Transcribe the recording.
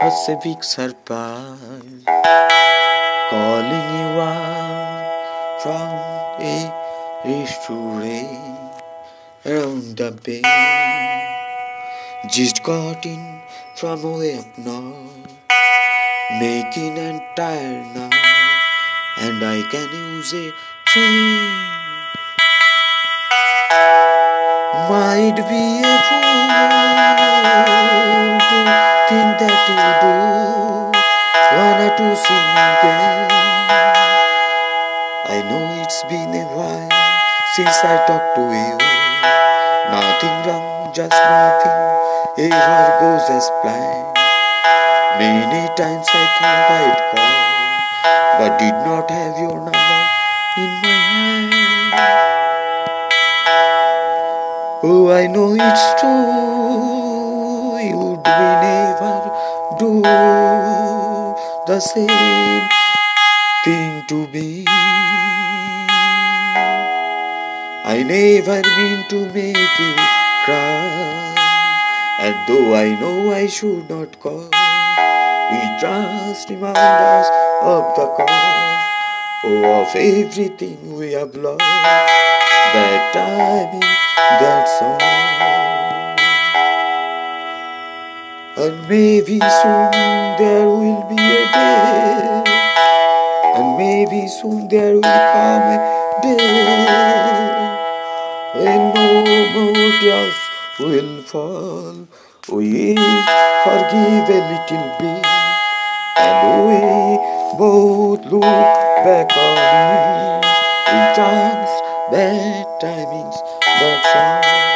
as a big surprise, calling you out from a restaurant around the bay. Just got in from way up north, making and tired now, and I can use a train. Might be a fool to think that you do wanna to sing again. I know it's been a while since I talked to you. Nothing wrong, just nothing ever goes as planned. Many times I thought I'd call, but did not have your Oh, I know it's true. You'd be never do the same thing to me. I never mean to make you cry. And though I know I should not call, we just remind us of the cost oh, of everything we have lost. That timing, that's all. And maybe soon there will be a day. And maybe soon there will come a day when no mortals will fall. Oh, we forgive a little bit, and we both look back on it. In chance, bad timings, but all.